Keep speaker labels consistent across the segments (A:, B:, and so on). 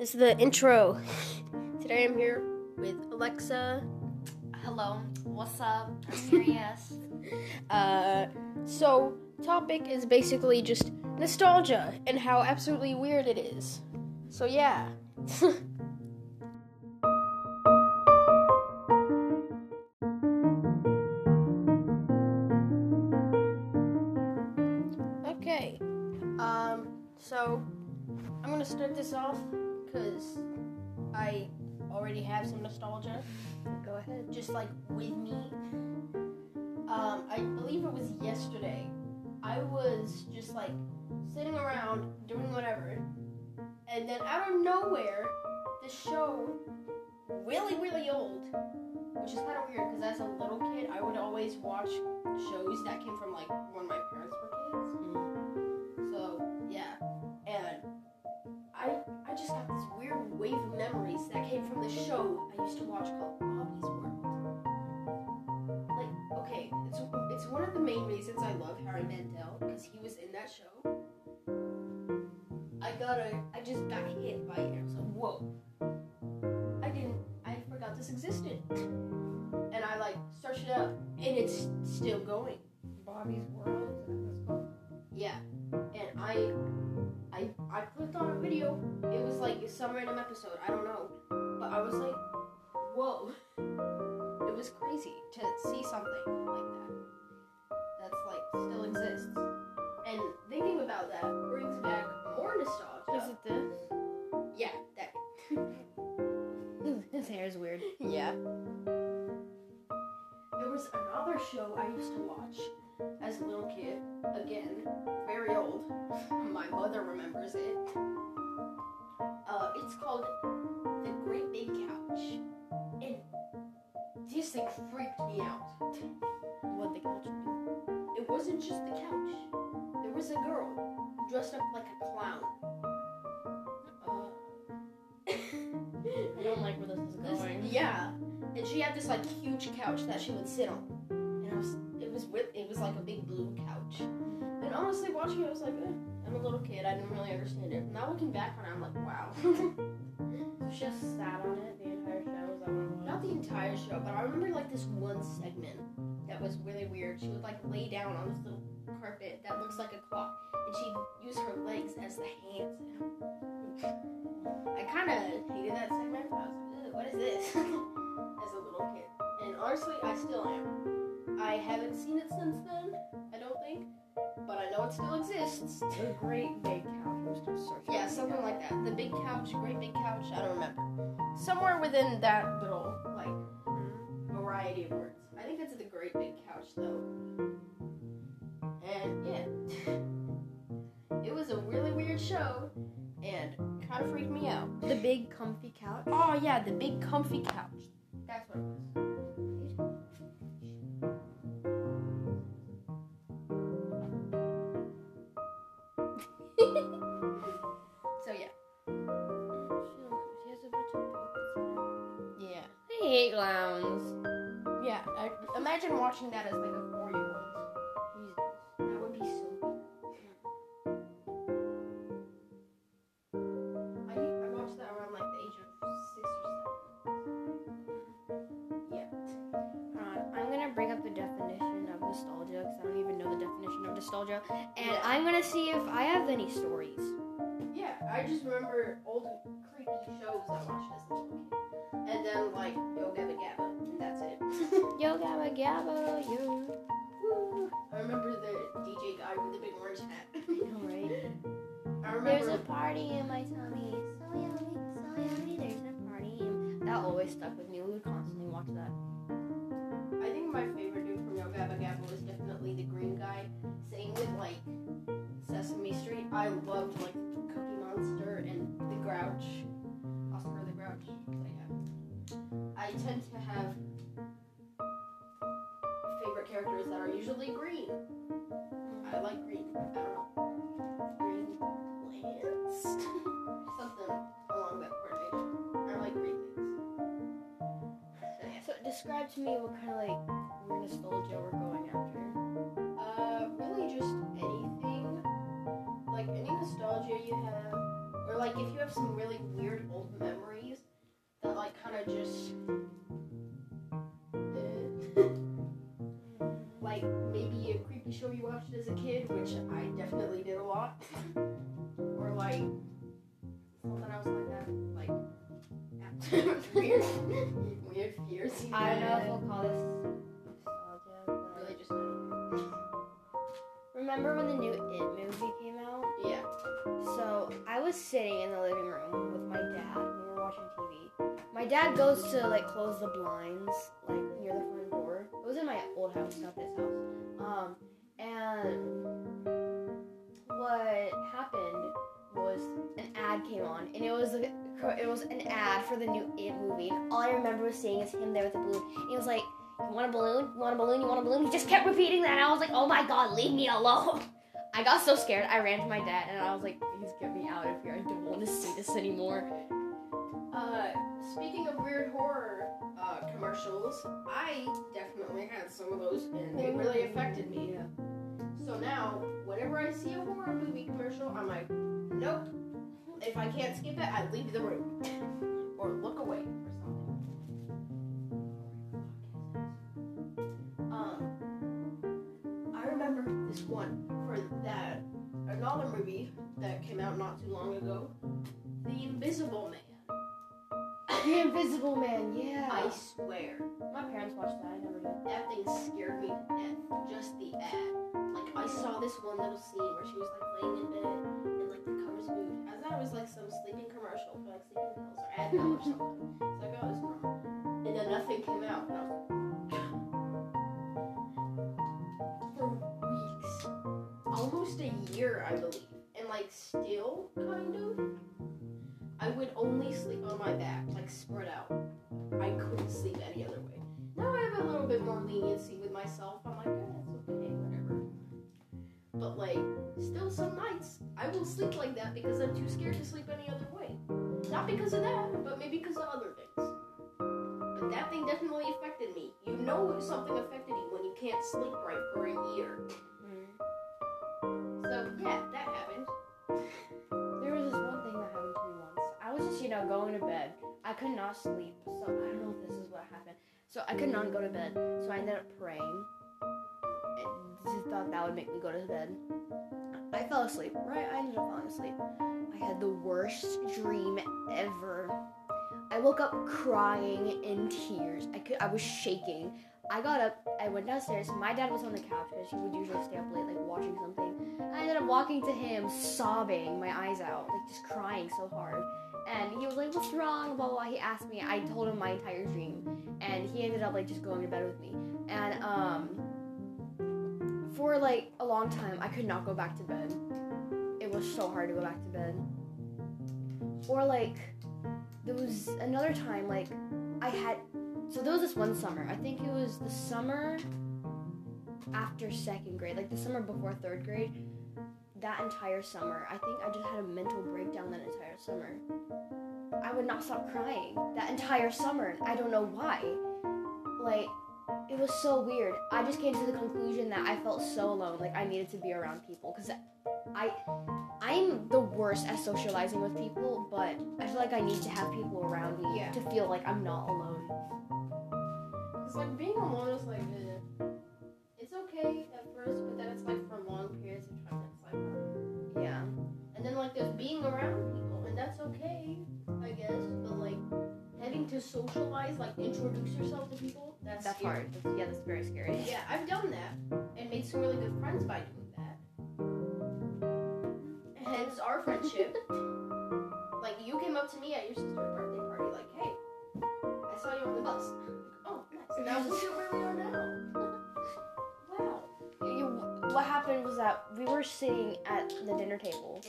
A: This is the intro. Today I'm here with Alexa.
B: Hello, what's up? I'm serious.
A: Uh, so topic is basically just nostalgia and how absolutely weird it is. So yeah. okay. Um. So I'm gonna start this off because I already have some nostalgia.
B: Go ahead.
A: just like with me. Um, I believe it was yesterday. I was just like sitting around doing whatever, and then out of nowhere, this show, really really old, which is kind of weird because as a little kid, I would always watch shows that came from like when my parents were kids. Just got this weird wave of memories that came from the show I used to watch called Bobby's World. Like, okay, it's it's one of the main reasons I love Howie Mandel because he was in that show. I got a I just got hit by it. I was like, whoa. I didn't I forgot this existed. And I like searched it up and it's still going.
B: Bobby's World. is that what it's called?
A: Yeah, and I, I, I clicked on a video. It was like some random episode. I don't know, but I was like, whoa! It was crazy to see something like that. That's like still exists. And thinking about that brings back more nostalgia.
B: Is it this?
A: Yeah, that.
B: His hair is weird.
A: yeah. There was another show I used to watch as a little kid. Again, very old. My mother remembers it. Uh, it's called The Great Big Couch. And this thing freaked me out.
B: What the couch do?
A: It wasn't just the couch. There was a girl dressed up like a clown. Uh,
B: I don't like where this is
A: This-
B: going.
A: yeah, and she had this like huge couch that she would sit on, and I was it was with it was like a big blue couch. And honestly, watching it, I was like, eh, I'm a little kid, I didn't really understand it. Now looking back on it, I'm like, wow.
B: She just sat on it the entire show. Is that what it was?
A: Not the entire show, but I remember like this one segment that was really weird. She would like lay down on this little carpet that looks like a clock, and she'd use her legs as the hands. I kind of hated that segment. I was like, what is this? as a little kid, and honestly, I still am. I haven't seen it since then. I don't think, but I know it still exists.
B: The Great Big Couch. I'm just gonna search
A: Yeah, something like that. The big couch, great big couch. I don't remember. Somewhere within that little like
B: Mm.
A: variety of words. I think it's the great big couch though. And yeah, it was a really weird show, and kind of freaked me out.
B: The big comfy couch.
A: Oh yeah, the big comfy couch. That's what it was. so yeah,
B: She has a bunch of puppets.
A: yeah.
B: I hate clowns.
A: Yeah, I, imagine watching that as like a four-year-old. That old creepy shows I watched as a little kid, and then like Yo Gabba Gabba, and that's it.
B: Yo gabba gabba yo.
A: Woo. I remember the DJ guy with the big orange hat.
B: Alright.
A: I remember.
B: There's a party in my tummy. So yummy, so yummy. There's a party. In... That always stuck with me. We would constantly watch that.
A: I think my favorite dude from Yo Gabba Gabba was definitely the green guy singing with like Sesame Street. I loved like Monster and the Grouch, Oscar the Grouch. So yeah, I tend to have favorite characters that are usually green. I like green. I don't know. Green plants? Something along that coordination. I like green things. So yeah.
B: So describe to me what kind of like weird nostalgia we're going after.
A: Uh, really just anything. Like any nostalgia you have, like if you have some really weird old memories that like kind of just. like maybe a creepy show you watched as a kid, which I definitely did a lot, or like something else like that, like weird, weird fears.
B: I don't know if we'll call this nostalgia.
A: Really just
B: Remember when the new It movie came out?
A: Yeah.
B: So I was sitting in the living room with my dad. We were watching TV. My dad goes to like close the blinds, like near the front door. It was in my old house, not this house. Um, and what happened was an ad came on, and it was a, it was an ad for the new It movie. And all I remember was seeing is him there with the balloon. And he was like, "You want a balloon? You want a balloon? You want a balloon?" He just kept repeating that. And I was like, "Oh my god, leave me alone!" I got so scared. I ran to my dad, and I was like, "Please get me out of here. I don't want to see this anymore."
A: Uh, speaking of weird horror uh, commercials, I definitely had some of those, and they really affected me. So now, whenever I see a horror movie commercial, I'm like, nope. If I can't skip it, I leave the room or look away one for that another movie that came out not too long ago, The Invisible Man.
B: The Invisible Man, yeah.
A: I swear,
B: My parents watched that. I never did.
A: that thing scared me to death. Just the ad. Like I saw this one little scene where she was like laying in bed and like the covers moved. I thought it was like some sleeping commercial for like sleeping pills or Advil or something. So I go, this normal. And then nothing came out. Almost a year, I believe, and like still kind of. I would only sleep on my back, like spread out. I couldn't sleep any other way. Now I have a little bit more leniency with myself. I'm like, eh, it's okay, whatever. But like, still some nights I will sleep like that because I'm too scared to sleep any other way. Not because of that, but maybe because of other things. But that thing definitely affected me. You know something affected you when you can't sleep right for a year. So yeah, that happened.
B: There was this one thing that happened to me once. I was just, you know, going to bed. I could not sleep, so I don't know if this is what happened. So I could not go to bed, so I ended up praying. And just thought that would make me go to bed. I fell asleep, right? I ended up falling asleep. I had the worst dream ever. I woke up crying in tears. I could I was shaking. I got up, I went downstairs. My dad was on the couch because he would usually stay up late, like watching something. I ended up walking to him, sobbing my eyes out, like just crying so hard. And he was like, "What's wrong?" Blah blah. blah. He asked me. I told him my entire dream, and he ended up like just going to bed with me. And um, for like a long time, I could not go back to bed. It was so hard to go back to bed. Or like, there was another time like I had. So there was this one summer. I think it was the summer after second grade, like the summer before third grade that entire summer, I think I just had a mental breakdown that entire summer. I would not stop crying that entire summer. I don't know why. Like, it was so weird. I just came to the conclusion that I felt so alone. Like, I needed to be around people because I, I'm the worst at socializing with people. But I feel like I need to have people around me
A: Yeah.
B: to feel like I'm not alone.
A: Cause like being alone is like, eh, it's okay at first, but then it's like for long periods of time, it's like,
B: Yeah.
A: and then like there's being around people, and that's okay, I guess. But like having to socialize, like introduce yourself to people, that's
B: That's
A: scary.
B: hard. That's, yeah, that's very scary.
A: Yeah, I've done that and made some really good friends by doing that. Hence our friendship. like you came up to me at your sister's birthday party, like, hey, I saw you on the bus. And now look at where we are now. wow.
B: You, what happened was that we were sitting at the dinner table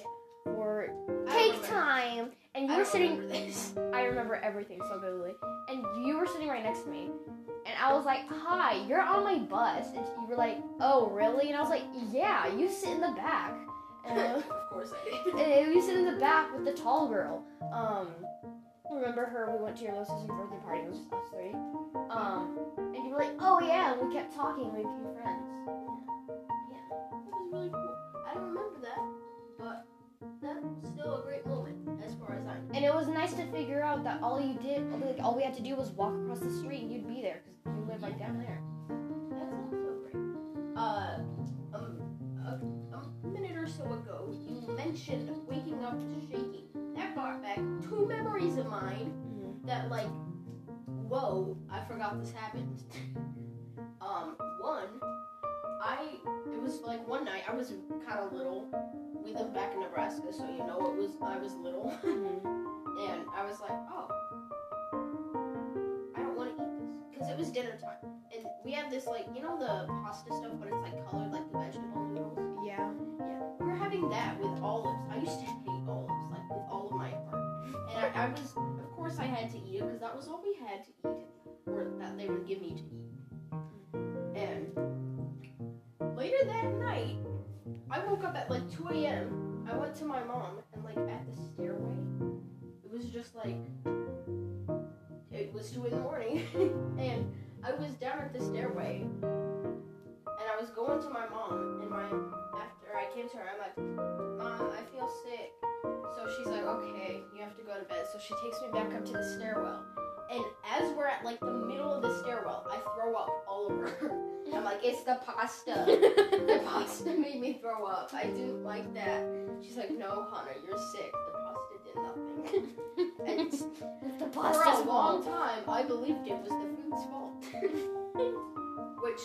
B: for
A: I
B: cake time, and you
A: I
B: were sitting.
A: remember.
B: I remember everything so vividly, and you were sitting right next to me, and I was like, "Hi, you're on my bus," and you were like, "Oh, really?" And I was like, "Yeah, you sit in the back." And, uh,
A: of course I did.
B: and you sit in the back with the tall girl. Um, remember her? We went to your little sister's birthday party. It was just us three. Um, and you were like, "Oh yeah," and we kept talking. We became friends.
A: Yeah, that was really cool. I don't remember that, but that's still a great moment as far as I Know.
B: And it was nice to figure out that all you did, like all we had to do was walk across the street and you'd be there because you live like down there.
A: That's also great. Uh, minute or so ago, you mentioned waking up to shaking. That brought back two memories of mine that, like, whoa, I forgot this happened. um, one, I, it was like one night, I was kind of little. We lived back in Nebraska, so you know it was, I was little. and I was like, oh, I don't want to eat this because it was dinner time, and we had this like you know the pasta stuff, but it's like colored like the vegetable noodles.
B: Yeah.
A: Yeah, we were having that with olives. I used to hate olives like with all of my heart, and I, I was of course I had to eat it because that was all we had to eat, or that they would give me to eat. And later that night, I woke up at like 2 a.m. I went to my mom and like at the stairway, it was just like it was two in the morning, and I was down at the stairway, and I was going to my mom, and my came to her, I'm like, Mom, I feel sick. So she's like, Okay, you have to go to bed. So she takes me back up to the stairwell, and as we're at like the middle of the stairwell, I throw up all over her. I'm like, It's the pasta. the pasta made me throw up. I didn't like that. She's like, No, Hannah, you're sick. The pasta did nothing. and
B: the
A: for a long
B: fault.
A: time, I believed it was the food's fault. Which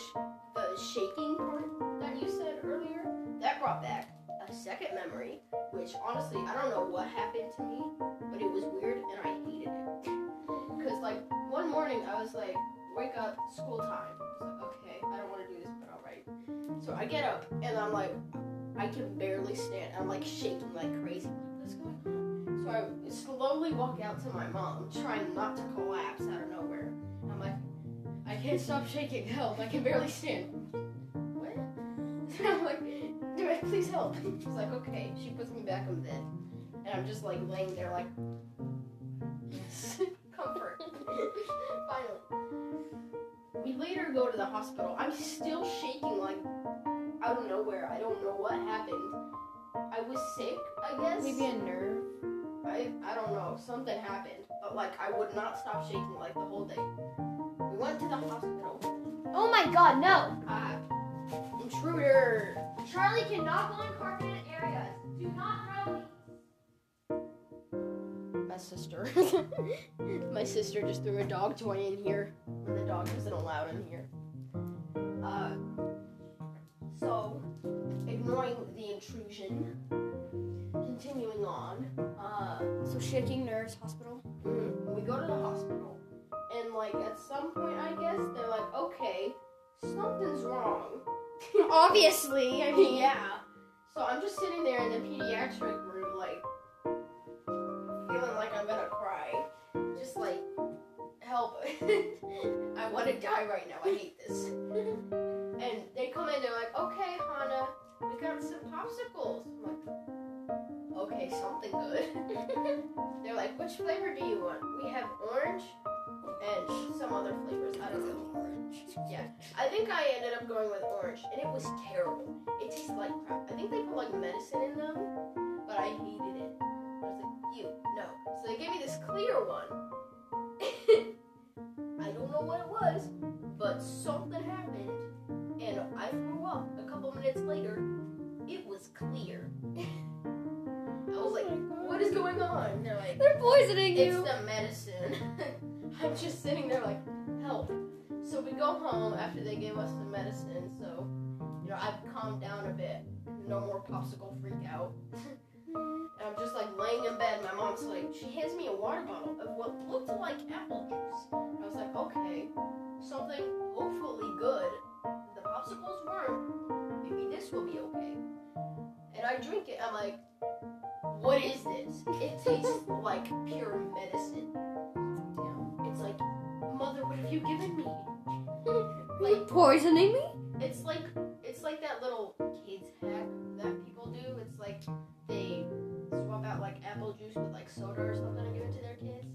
A: the shaking part that you said earlier, that brought back a second memory. Which honestly, I don't know what happened to me, but it was weird and I hated it. Cause like one morning I was like, wake up, school time. I was like, okay, I don't want to do this, but all right. So I get up and I'm like, I can barely stand. I'm like shaking like crazy. What's going on? So I slowly walk out to my mom, trying not to collapse out of nowhere. I can't stop shaking. Help! I can barely stand. What? I'm like, please help. She's like, okay. She puts me back on bed, and I'm just like laying there, like, yes, comfort. Finally. We later go to the hospital. I'm still shaking, like, out of nowhere. I don't know what happened. I was sick, I guess.
B: Maybe a nerve.
A: I, I don't know. Something happened. But, like, I would not stop shaking, like, the whole day. We went to the hospital.
B: Oh my god, no!
A: Ah, intruder.
B: Charlie cannot go in carpeted areas. Do not throw
A: My sister. My sister just threw a dog toy in here when the dog isn't allowed in here. Uh, so, ignoring the intrusion, continuing on, uh,
B: So shaking nerves, hospital.
A: mm, we go to the hospital, and like at some point, I guess they're like, okay, something's wrong.
B: Obviously, I mean,
A: yeah. So I'm just sitting there in the pediatric room, like feeling like I'm gonna cry. Just like, help. I want to die right now. I hate this. And they come in, they're like, okay, Hannah, we got some popsicles. I'm like, okay, something good. they're like, which flavor do you want? We have orange some other flavors. I don't know. Orange. Yeah. I think I ended up going with orange, and it was terrible. It tastes like crap. I think they put like medicine in them, but I hated it. I was like, you, no. So they gave me this clear one. I don't know what it was, but something happened, and I threw up. A couple minutes later, it was clear. I was like, oh what is going on? They're like,
B: they're poisoning you.
A: it's the medicine. I'm just sitting there like, help. So we go home after they gave us the medicine. So, you know, I've calmed down a bit. No more popsicle freak out. and I'm just like laying in bed. My mom's like, she hands me a water bottle of what looked like apple juice. I was like, okay, something hopefully good. The popsicles weren't. Maybe this will be okay. And I drink it. I'm like, what is this? It tastes like pure medicine. It's like, mother, what have you given me? like,
B: poisoning me?
A: it's like, it's like that little kids hack that people do. It's like they swap out like apple juice with like soda or something and give it to their kids.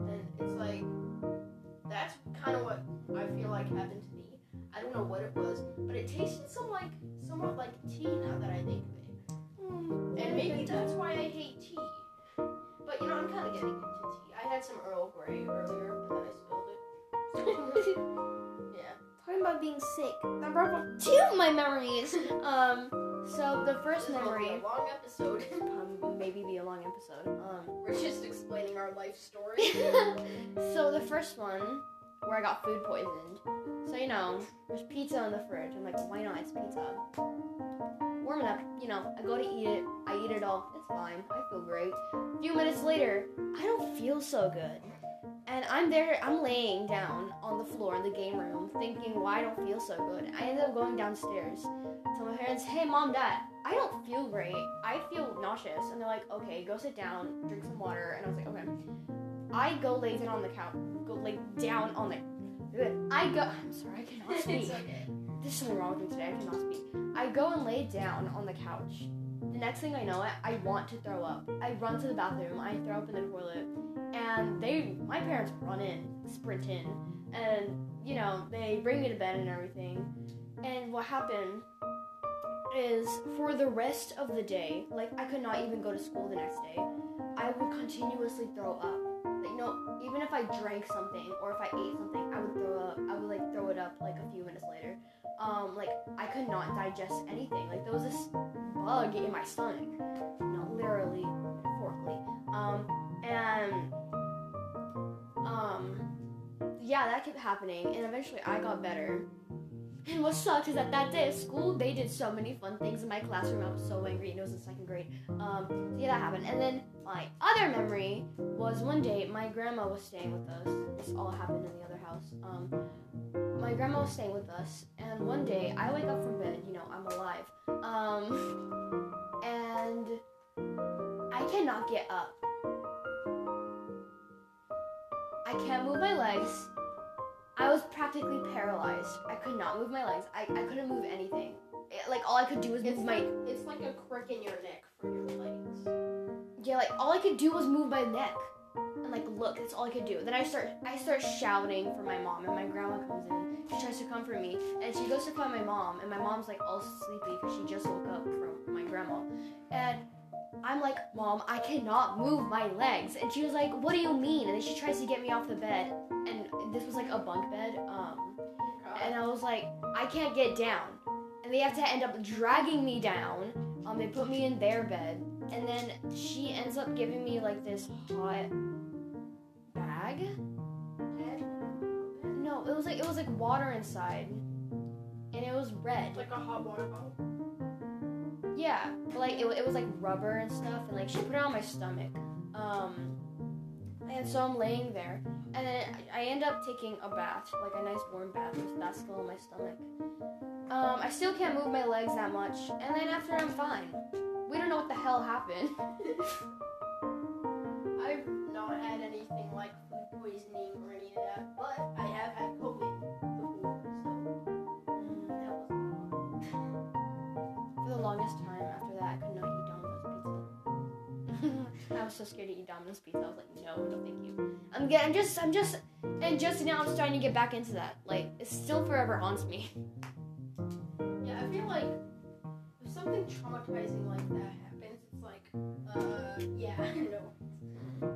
A: And it's like, that's kind of what I feel like happened to me. I don't know what it was, but it tasted some like, like
B: so the first
A: This will be
B: memory,
A: a long episode.
B: um, maybe be a long episode. Um,
A: We're just explaining our life story.
B: so the first one where I got food poisoned. So you know, there's pizza in the fridge. I'm like, why not? It's pizza. Warming up, you know. I go to eat it. I eat it all. It's fine. I feel great. A few minutes later, I don't feel so good. And I'm there, I'm laying down on the floor in the game room thinking why I don't feel so good. I ended up going downstairs. Tell my parents, hey mom, dad, I don't feel great. I feel nauseous. And they're like, okay, go sit down, drink some water. And I was like, okay. I go lay down on the couch, go lay down on the. I go. I'm sorry, I cannot speak.
A: it's okay.
B: There's something wrong with me today. I cannot speak. I go and lay down on the couch. The next thing I know, it, I want to throw up. I run to the bathroom. I throw up in the toilet, and they, my parents, run in, sprint in, and you know they bring me to bed and everything. And what happened is for the rest of the day, like I could not even go to school the next day. I would continuously throw up. Like, know, even if I drank something or if I ate something, I would throw up. I would like throw it up like a few minutes later. Um, like I could not digest anything. Like there was this bug in my stomach, not literally, metaphorically. Um, and um, yeah, that kept happening, and eventually I got better. And what sucked is that that day at school, they did so many fun things in my classroom. I was so angry, and it was in second grade. Um, so yeah, that happened. And then my other memory was one day my grandma was staying with us. This all happened in the other house. Um, my grandma was staying with us, and one day I wake up from bed. You know, I'm alive. Um, and I cannot get up. I can't move my legs. I was practically paralyzed. I could not move my legs. I, I couldn't move anything. It- like all I could do was
A: It's
B: move my
A: like it's like a crick in your neck for your legs.
B: yeah. Like all I could do was move my neck and like look. That's all I could do. Then I start I start shouting for my mom, and my grandma comes in. She tries to comfort me, and she goes to find my mom, and my mom's like all sleepy because she just woke up from my grandma, and. I'm like, Mom, I cannot move my legs. And she was like, What do you mean? And then she tries to get me off the bed. And this was like a bunk bed. Um, and I was like, I can't get down. And they have to end up dragging me down. Um, they put me in their bed, and then she ends up giving me like this hot bag. No, it was like it was like water inside, and it was red.
A: like a hot water bottle.
B: Yeah, like it, it was like rubber and stuff, and like she put it on my stomach. Um, and so I'm laying there, and then I, end up taking a bath, like a nice warm bath with that still in my stomach. Um, I still can't move my legs that much, and then after I'm fine. We don't know what the hell happened.
A: I've not had anything like food poisoning or any of that, but I
B: I was so scared to eat Domino's pizza. I was like, no, no, thank you. I'm getting, I'm just, I'm just, and just now I'm starting to get back into that. Like, it still forever haunts me.
A: Yeah, I feel like if something traumatizing like that happens, it's like, uh, yeah, no.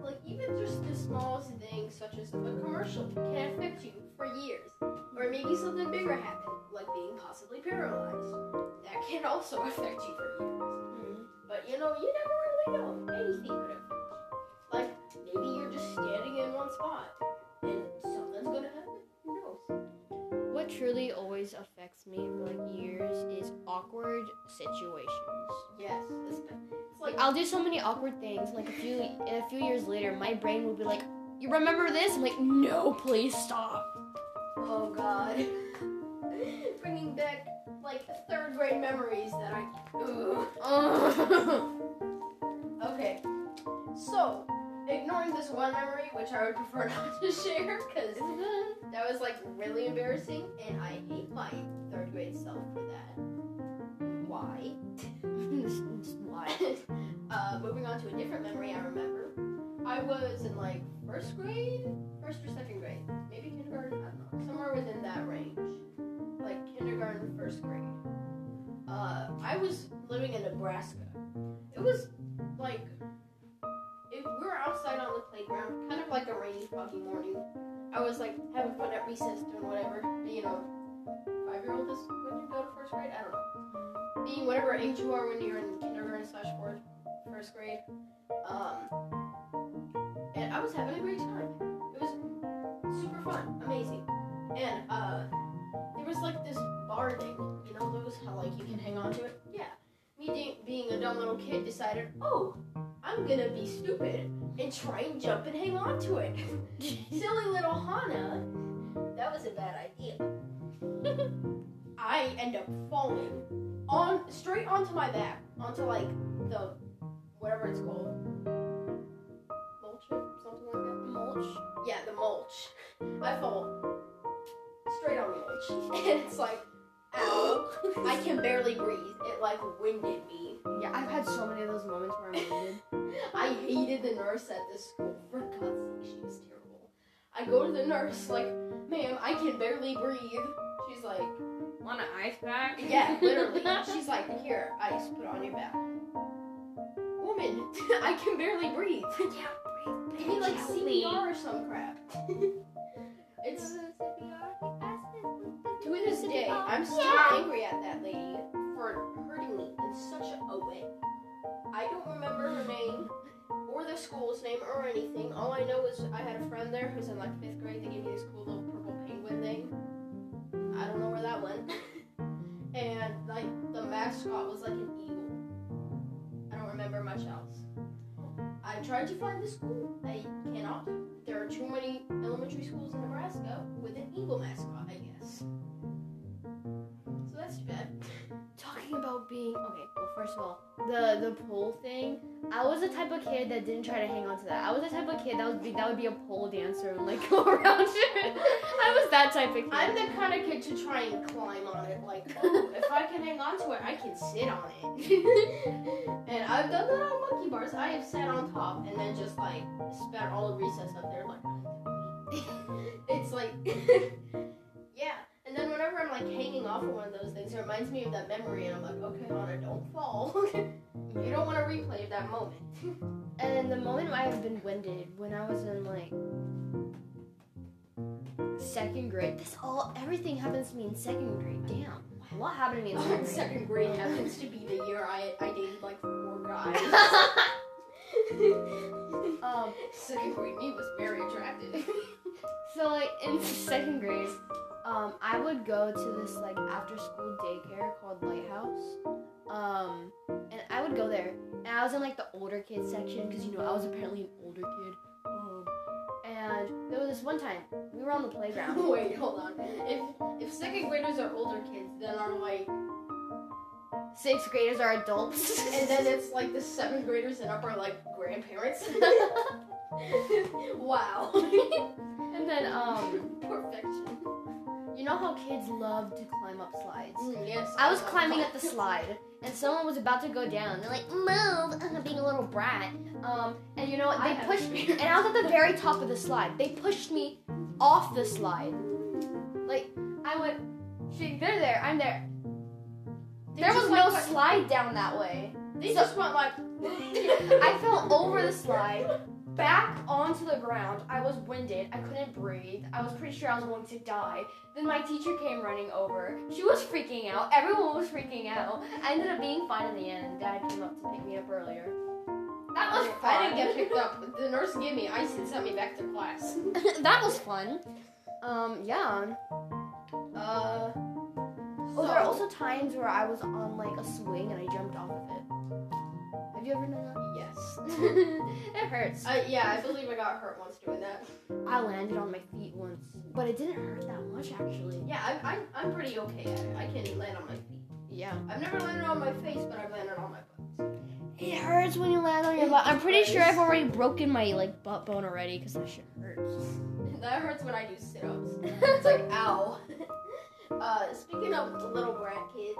A: Like even just the smallest thing, such as a commercial, can affect you for years, or maybe something bigger happened, like being possibly paralyzed. That can also affect you for years. But you know, you never really know. Anything could you. Like maybe you're just standing in one spot and something's gonna happen. Who knows?
B: What truly always affects me for like years is awkward situations.
A: Yes, it's, it's
B: Like
A: like
B: I'll do so many awkward things. Like a few, a few years later, my brain will be like, "You remember this?" I'm like, "No, please stop."
A: oh god, bringing back like third grade memories that I. Okay, so ignoring this one memory, which I would prefer not to share, because that was like really embarrassing, and I hate my third grade self for that. Why?
B: Why?
A: uh, moving on to a different memory I remember. I was in like first grade, first or second grade, maybe kindergarten, I don't know, somewhere within that range. Like kindergarten, first grade. Uh, I was living in Nebraska. It was like, it, we were outside on the playground, kind of like a rainy, foggy morning. I was like having fun at recess, doing whatever, you know, five year old is when you go to first grade. I don't know. Being whatever age you are when you're in kindergarten slash first grade. Um, and I was having a great time. It was super fun, amazing, and uh, was like this bar thing. You know those how like you can hang on to it. Yeah. Me being, being a dumb little kid decided, oh, I'm gonna be stupid and try and jump and hang on to it. Silly little Hannah. That was a bad idea. I end up falling on straight onto my back, onto like the whatever it's called. Mulch? Something like that?
B: Mulch.
A: Yeah, the mulch. I fall straight on the mulch. And it's like, ow. I can barely breathe. It like winded me.
B: Yeah, I've had so many of those moments where I'm winded.
A: I hated the nurse at this school. For God's sake, she was terrible. I go to the nurse, like, ma'am, I can barely breathe. She's like,
B: Want an ice pack?
A: yeah, literally. She's like, here, ice, put on your back. Woman, I can barely breathe.
B: yeah, breathe.
A: Give me like
B: gently.
A: CPR or some crap. it's to this day, I'm still angry at that lady for hurting me in such a way. I don't remember her name or the school's name or anything. All I know is I had a friend there who's in like fifth grade. They gave me this cool little purple penguin thing. I don't know where that went. and like the mascot was like an eagle. I don't remember much else. I tried to find the school. I cannot. There are too many elementary schools in Nebraska with an eagle mascot, I guess.
B: Talking about being okay. Well, first of all, the the pole thing. I was the type of kid that didn't try to hang on to that. I was the type of kid that would be that would be a pole dancer and like go around it. I was that type of kid.
A: I'm the kind of kid to try and climb on it. Like, oh, if I can hang on to it, I can sit on it. and I've done that on monkey bars. I have sat on top and then just like spent all the recess up there. Like, it's like, like hanging off of one of those things, it reminds me of that memory, and I'm like, okay, Hannah, don't fall. you don't want to replay that moment.
B: And the moment I have been winded when I was in like second grade. This all everything happens to me in second grade. Damn. What happened to me in second grade?
A: Second grade happens to be the year I, I dated like four guys.
B: um,
A: Second grade me was very attractive.
B: so like in second grade, um, I would go to this like after school daycare called Lighthouse. Um, and I would go there, and I was in like the older kids section because you know I was apparently an older kid. Um, and there was this one time we were on the playground.
A: Wait, hold on. If if second graders are older kids, then are like,
B: Sixth graders are adults.
A: and then it's like the seventh graders and up are like grandparents. wow.
B: and then um,
A: Perfection.
B: You know how kids love to climb up slides.
A: Mm, yes.
B: I was climbing up the slide, and someone was about to go down. They're like, "Move!" I'm being a little brat. Um, and you know what? They
A: have
B: pushed me, and I was at the very top of the slide. They pushed me off the slide. Like I went. She, they're there. I'm there.
A: They
B: there was no slide down that way.
A: They
B: so-
A: just went like.
B: I fell over the slide, back onto the ground. I was winded. I couldn't breathe. I was pretty sure I was going to die. Then my teacher came running over. She was freaking out. Everyone was freaking out. I ended up being fine in the end. Dad came up to pick me up earlier. That was fun.
A: I didn't get picked up. The nurse gave me ice and sent me back to class.
B: that was fun. Um, yeah.
A: Uh.
B: Oh, there are also times where I was on like a swing and I jumped off of it. Have you ever done that?
A: Yes.
B: it hurts.
A: I, yeah, I believe I got hurt once doing that.
B: I landed on my feet once, but it didn't hurt that much actually.
A: Yeah, I, I, I'm pretty okay at it. I can land on my feet.
B: Yeah.
A: I've never landed on my face, but I've landed on my butt.
B: It hurts when you land on your butt. I'm pretty sure I've already broken my like butt bone already because that shit hurts.
A: That hurts when I do sit-ups. It's like, ow. Uh, speaking of little brat kids,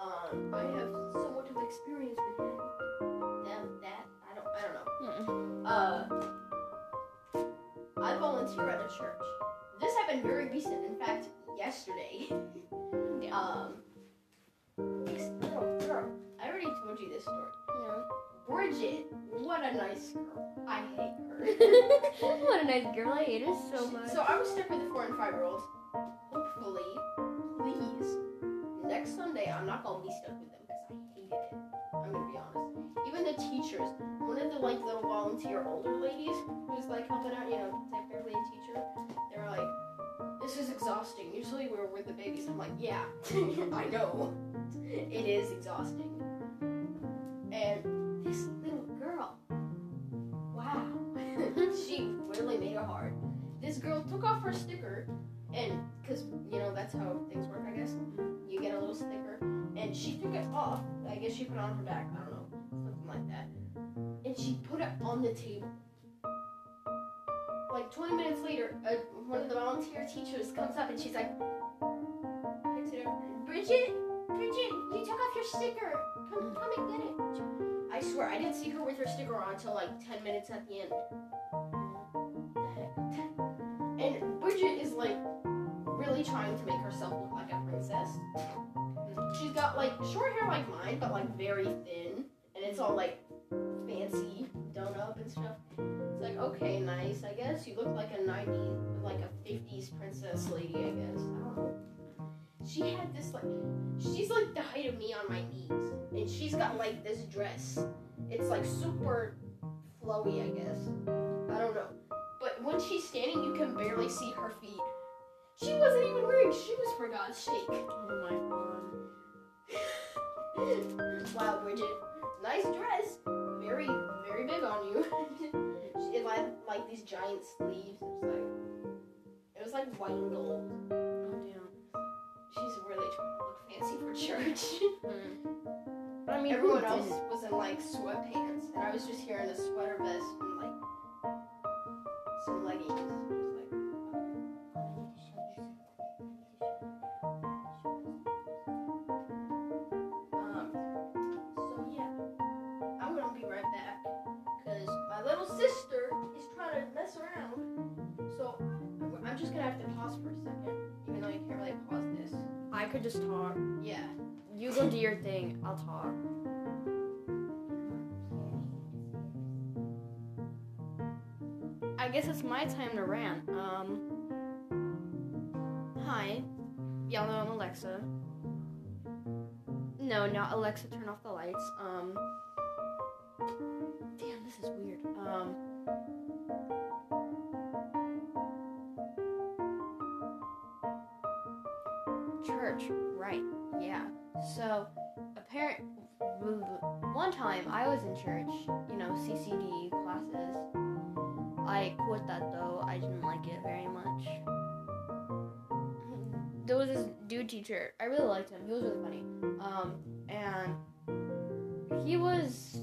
A: um, I have so of Volunteer at a church. This happened very recent. In fact, yesterday. um, this little girl. I already told you this story.
B: Yeah.
A: Bridget, what a nice girl. I hate her.
B: what a nice girl. I hate her so much.
A: So I was stuck with a four and five year old. Hopefully, please next Sunday, I'm not gonna be stuck with teachers, one of the like little volunteer older ladies who's like helping out, you know, technically a teacher, they were like, "This is exhausting." Usually we're with the babies. I'm like, "Yeah, I know, it is exhausting." And this little girl, wow, she really made it hard. This girl took off her sticker, and because you know that's how things work, I guess. You get a little sticker, and she took it off. I guess she put it on her back. I don't know, like that. And she put it on the table. Like 20 minutes later, one of the volunteer teachers comes up and she's like, picks it up. Bridget, Bridget, you took off your sticker. Come, come and get it. I swear, I didn't see her with her sticker on until like 10 minutes at the end. And Bridget is like really trying to make herself look like a princess. She's got like short hair like mine, but like very thin, it's all like fancy done up and stuff. It's like okay, nice. I guess you look like a 90s, like a 50s princess lady. I guess I don't know. She had this like, she's like the height of me on my knees, and she's got like this dress. It's like super flowy, I guess. I don't know. But when she's standing, you can barely see her feet. She wasn't even wearing shoes for God's sake.
B: Oh my god.
A: wow, Bridget. Nice dress. Very, very big on you. it had like these giant sleeves. It was like, it was like white and gold.
B: Oh damn.
A: She's really trying to look fancy for church.
B: Hmm. But I mean,
A: Everyone else
B: didn't?
A: was in like sweatpants, and I was just here in a sweater vest and like some leggings.
B: Could just talk.
A: Yeah.
B: You go do your thing. I'll talk. I guess it's my time to rant. Um. Hi. Y'all know I'm Alexa. No, not Alexa, turn off the lights. Um. So, apparent one time I was in church, you know, CCD classes. I quit that though. I didn't like it very much. There was this dude teacher. I really liked him. He was really funny. Um, and he was,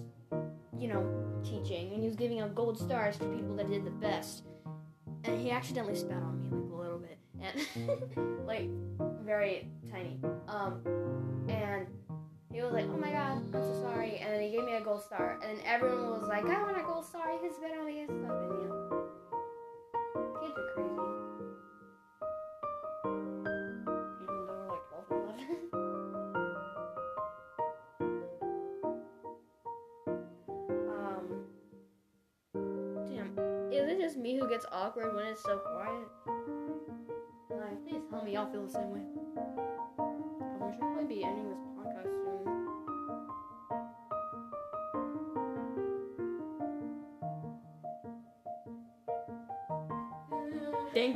B: you know, teaching, and he was giving out gold stars to people that did the best. And he accidentally spat on me like a little bit, and like very tiny. Um, gold star, and then everyone was like, "I want a gold star. You can on me and stuff." And kids are crazy. Even though we're like 12 and 11. um, damn, is it just me who gets awkward when it's so quiet? Like, please tell me y'all feel the same way. We should probably be ending this podcast soon.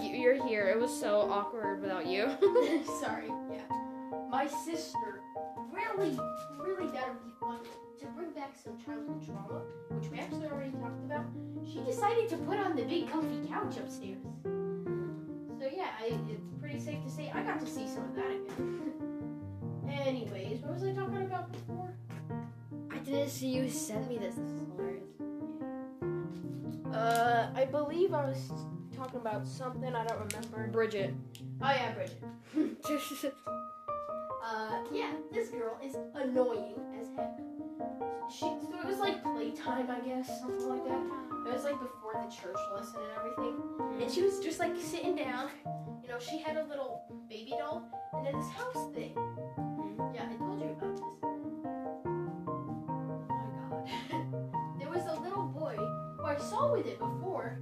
B: You're here. It was so awkward without you.
A: Sorry, yeah. My sister really, really that would be fun to bring back some childhood trauma, which we actually already talked about. She decided to put on the big comfy couch upstairs. So yeah, I, it's pretty safe to say I got to see some of that again. Anyways, what was I talking about before?
B: I didn't see you send me this. This is hilarious.
A: Uh, I believe I was talking about something I don't remember.
B: Bridget.
A: Oh yeah, Bridget. Uh, yeah, this girl is annoying as heck. She, so it was like playtime, I guess, something like that. It was like before the church lesson and everything. And she was just like sitting down. You know, she had a little baby doll and then this house thing. Yeah, I told you about this. Oh my god. there was a little boy who I saw with it before,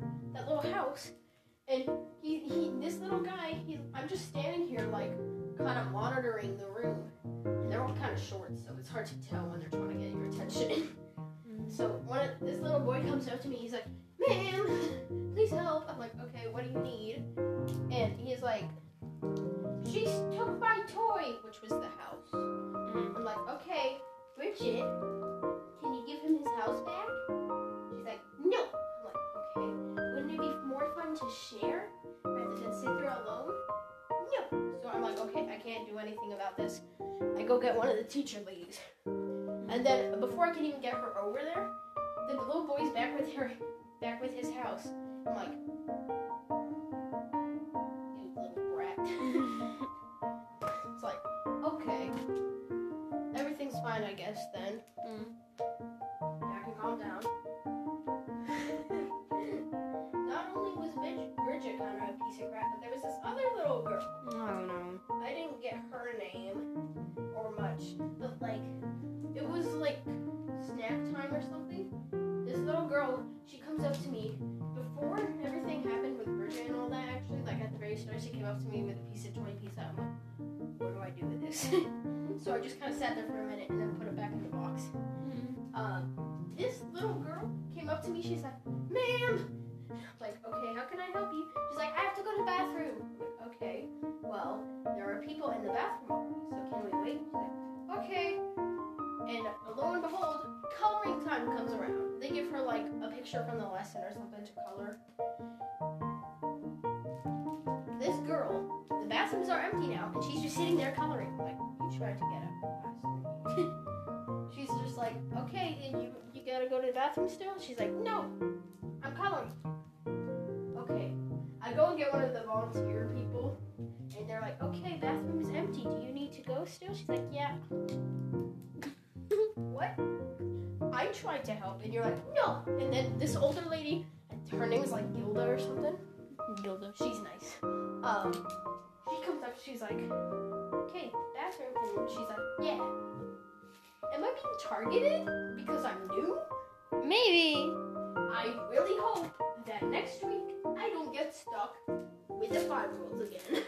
A: hard to tell when they're trying to get your attention. so when this little boy comes up to me. He's like, "Ma'am, please help." I'm like, "Okay, what do you need?" And he's like, "She took my toy, which was the house." Mm-hmm. I'm like, "Okay, Bridget, can you give him his house back?" She's like, "No." I'm like, "Okay, wouldn't it be more fun to share rather than sit there alone?" No. So I'm like, "Okay, I can't do anything about this." I go get one of the teacher ladies. Before I can even get her over there, the little boy's back with her back with his house. I'm like You little brat. it's like, okay. Everything's fine I guess then.
B: Mm.
A: Yeah, I can calm down. Not only was Brid- Bridget kind of a piece of crap, but there was this other little girl.
B: I don't know.
A: I didn't get her name or much, but tried to get up she's just like, okay, and you you gotta go to the bathroom still? She's like, no, I'm coloring. Okay, I go and get one of the volunteer people, and they're like, okay, bathroom is empty. Do you need to go still? She's like, yeah. what? I tried to help, and you're like, no. And then this older lady, her name is like Gilda or something.
B: Gilda.
A: She's nice. Um, she comes up, she's like, okay, bathroom, and she's like, yeah. Am I being targeted because I'm new?
B: Maybe.
A: I really hope that next week I don't get stuck with the five year olds again.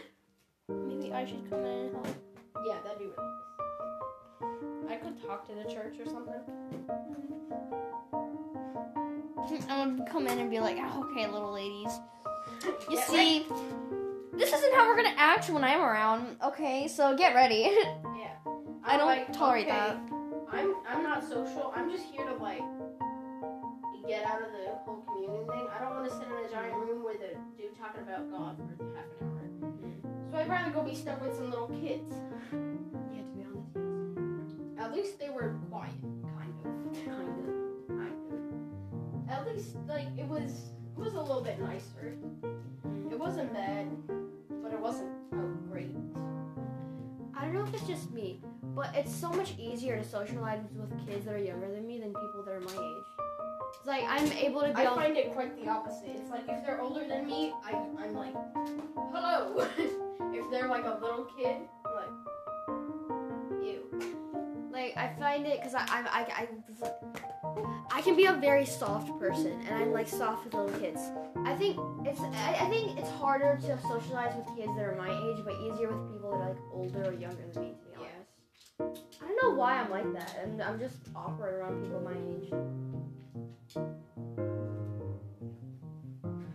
B: Maybe I should come in and help.
A: yeah, that'd be really nice. I could talk to the church or something.
B: I'm gonna come in and be like, "Oh, okay, little ladies. You
A: Get
B: see, this isn't how we're gonna act when I'm around. Okay, so get ready.
A: Yeah.
B: I
A: I'm
B: don't
A: like,
B: tolerate
A: okay,
B: that.
A: I'm I'm not social. I'm just here to like get out of the whole communion thing. I don't want to sit in a giant room with a dude talking about God for half an hour. So I'd rather go be stuck with some little kids.
B: Yeah, to be honest,
A: At least they were quiet, kind of.
B: Kind of.
A: Kind of. At least like it was it was a little bit nicer. It wasn't bad, but it wasn't great.
B: I don't know if it's just me, but it's so much easier to socialize with kids that are younger than me than people that are my age. It's like I'm able to
A: I find it quite the opposite. It's like if they're older than me, I, I'm like, hello. if they're like a little kid, I'm like, ew.
B: like I find it because I, I I I I can be a very soft person and I'm like soft with little kids. I think it's I, I think it's harder to socialize with kids that are my age, but easier with people that are like older or younger than me. To be
A: Yeah.
B: honest, I don't know why I'm like that, and I'm just awkward around people my age.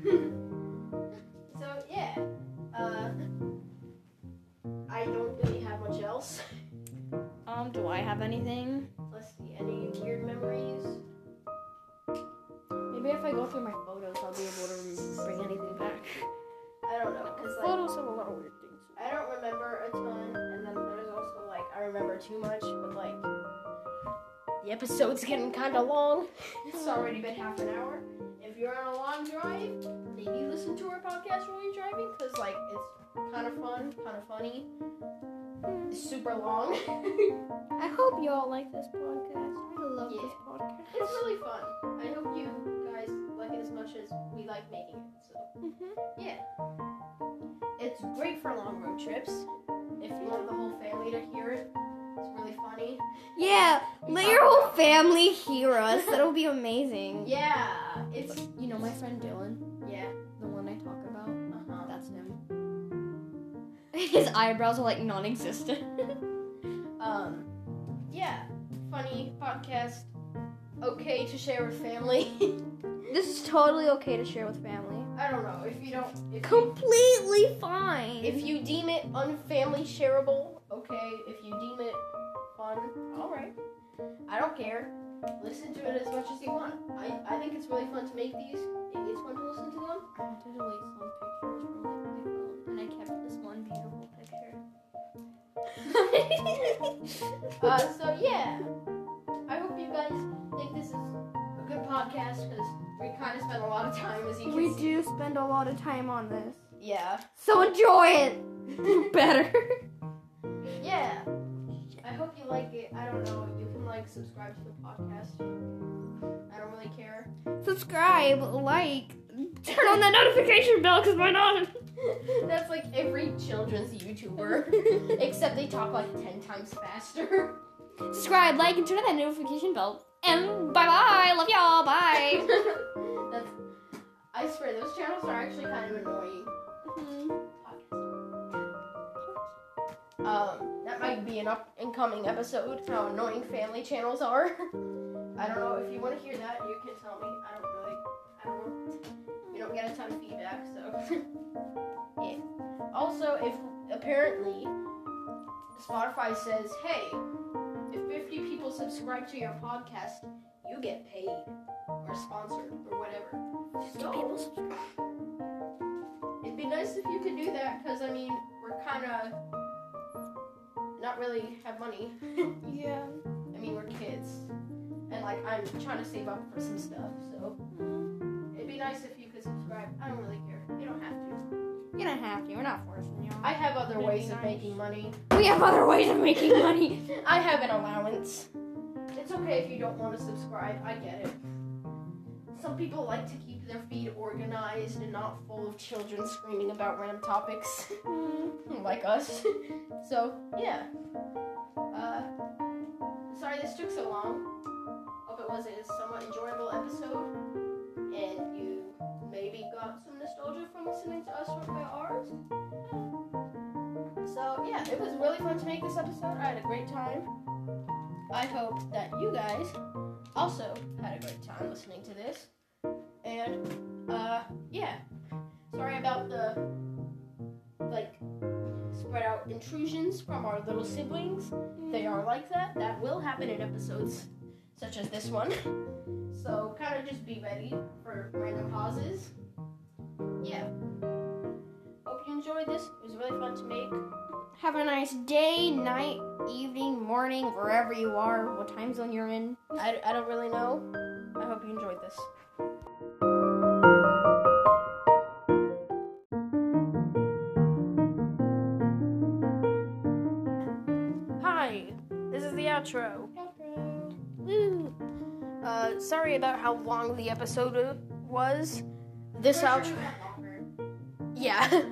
A: so yeah, uh, I don't really have much else.
B: Um, do I have anything?
A: Let's see, any weird memories?
B: Maybe if I go through my photos, I'll be able to bring anything back.
A: I don't know, cause like
B: Photos have a lot of weird things.
A: I don't remember a ton, and then there's also like I remember too much, but like the episode's getting kind of long. It's already been half an hour. If you're on a long drive, maybe listen to our podcast while you're driving, cause like it's kind of fun, kind of funny. Hmm. It's super long.
B: I hope you all like this podcast. I love
A: Yeah.
B: this podcast.
A: it's really fun. I hope you like it as much as we like making it. So
B: hmm
A: yeah, it's great for long road trips. If you want the whole family to hear it, it's really funny.
B: Yeah, let your whole family hear us. That'll be amazing.
A: Yeah, it's
B: You know my friend Dylan,
A: yeah.
B: the one I talk about.
A: Uh-huh.
B: That's him. His eyebrows are like non-existent.
A: Um, yeah, funny podcast. Okay to share with family.
B: This is totally okay to share with family.
A: I don't know if you don't. If you,
B: Completely fine.
A: if you deem it unfamily shareable, okay. If you deem it fun, all right. I don't care. Listen to it as much as you want. I, I think it's really fun to make these. Maybe it's fun to listen to them.
B: I had to delete some pictures from like my phone, and I kept this one beautiful picture.
A: uh, so yeah, I hope you guys think this is a good podcast because we kind of spent a lot of time as you can
B: we
A: see.
B: do spend a lot of time on this,
A: Yeah,
B: so enjoy it. Better.
A: yeah. I hope you like it. I don't know. You can like subscribe to the podcast. I don't really care.
B: Subscribe, like, turn on that notification bell, cause why not?
A: That's like every children's YouTuber, except they talk like ten times faster.
B: Subscribe, like, and turn on that notification bell. And bye bye. Love y'all. Bye.
A: That's. I swear those channels are actually kind of annoying. Um, that might be an up and coming episode. How annoying family channels are. I don't know if you want to hear that. You can tell me. I don't really. I don't know. You don't get a ton of feedback, so yeah. Also, if apparently Spotify says, "Hey, if 50 people subscribe to your podcast, you get paid or sponsored or whatever." So, It'd be nice if you could do that because I mean we're kind of not really have money.
B: Yeah.
A: I mean we're kids, and like I'm trying to save up for some stuff. So it'd be nice if you could subscribe. I don't really care. You don't have to.
B: You don't have to. We're not forcing you.
A: I have other ways of
B: nice.
A: making money.
B: We have other ways of making money.
A: I have an allowance. It's okay if you don't want to subscribe. I get it. Some people like to keep their feed organized and not full of children screaming about random topics. like us. so yeah. Uh, sorry this took so long. Hope it was a somewhat enjoyable episode, and you maybe got some nostalgia from listening to us talk about ours. So yeah, it was really fun to make this episode. I had a great time. I hope that you guys also had a great time listening to this. And uh, yeah, sorry about the like spread out intrusions from our little siblings. They are like that. That will happen in episodes such as this one. So kind of just be ready for random pauses. Yeah. Hope you enjoyed this. It was really fun to make.
B: Have a nice day, night, evening, morning, wherever you are, what time zone you're in.
A: I, I don't really know. I hope you enjoyed this. Hi, this is the outro. outro. Woo. Uh, sorry about how long the episode was. This outro. Yeah.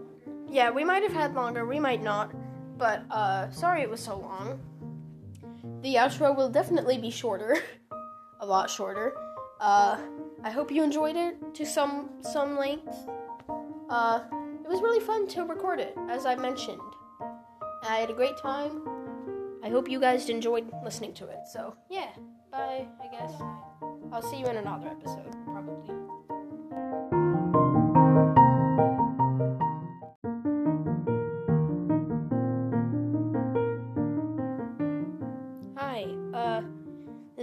A: yeah, we might have had longer, we might not. But, uh, sorry it was so long. The outro will definitely be shorter. A lot shorter. Uh, I hope you enjoyed it to some some length. Uh, it was really fun to record it, as I mentioned. I had a great time. I hope you guys enjoyed listening to it. So, yeah. Bye, I guess. I'll see you in another episode, probably.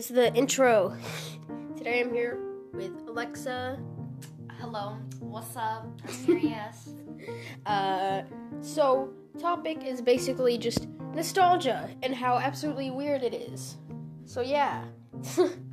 A: This is the intro. Today I'm here with Alexa.
B: Hello, what's up? I'm serious.
A: Uh, so, topic is basically just nostalgia and how absolutely weird it is. So, yeah.